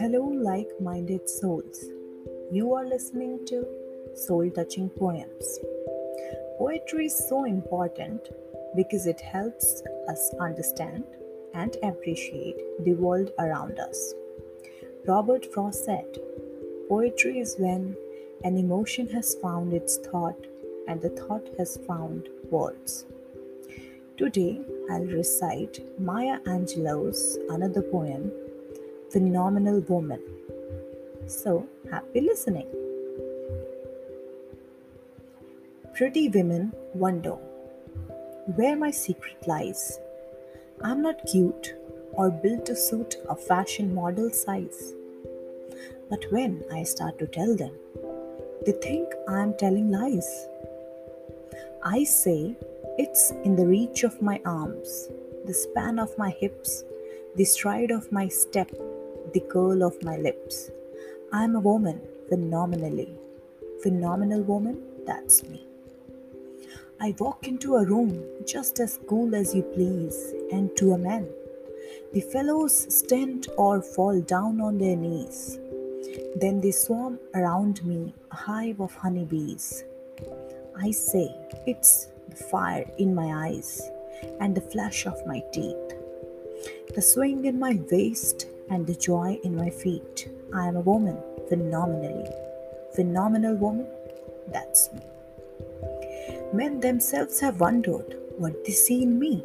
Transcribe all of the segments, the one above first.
like minded souls. You are listening to Soul Touching Poems. Poetry is so important because it helps us understand and appreciate the world around us. Robert Frost said, Poetry is when an emotion has found its thought and the thought has found words. Today, I'll recite Maya Angelou's another poem, Phenomenal Woman. So, happy listening. Pretty women wonder where my secret lies. I'm not cute or built to suit a fashion model size. But when I start to tell them, they think I'm telling lies. I say it's in the reach of my arms, the span of my hips, the stride of my step, the curl of my lips. I am a woman, phenomenally. Phenomenal woman, that's me. I walk into a room just as cool as you please, and to a man. The fellows stand or fall down on their knees. Then they swarm around me, a hive of honeybees. I say, it's the fire in my eyes and the flash of my teeth, the swing in my waist and the joy in my feet. I am a woman, phenomenally. Phenomenal woman, that's me. Men themselves have wondered what they see in me.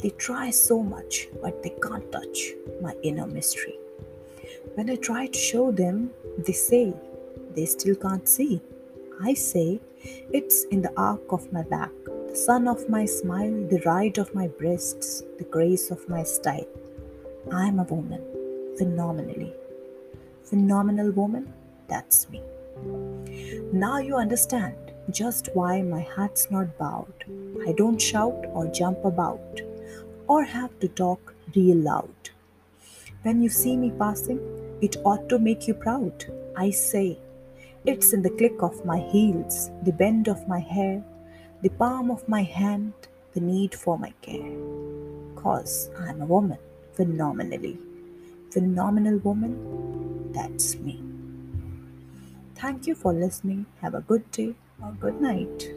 They try so much, but they can't touch my inner mystery. When I try to show them, they say they still can't see. I say, it's in the arc of my back, the sun of my smile, the ride of my breasts, the grace of my style. I am a woman, phenomenally. Phenomenal woman, that's me. Now you understand just why my heart's not bowed. I don't shout or jump about or have to talk real loud. When you see me passing, it ought to make you proud. I say, it's in the click of my heels, the bend of my hair, the palm of my hand, the need for my care. Cause I'm a woman, phenomenally. Phenomenal woman, that's me. Thank you for listening. Have a good day or good night.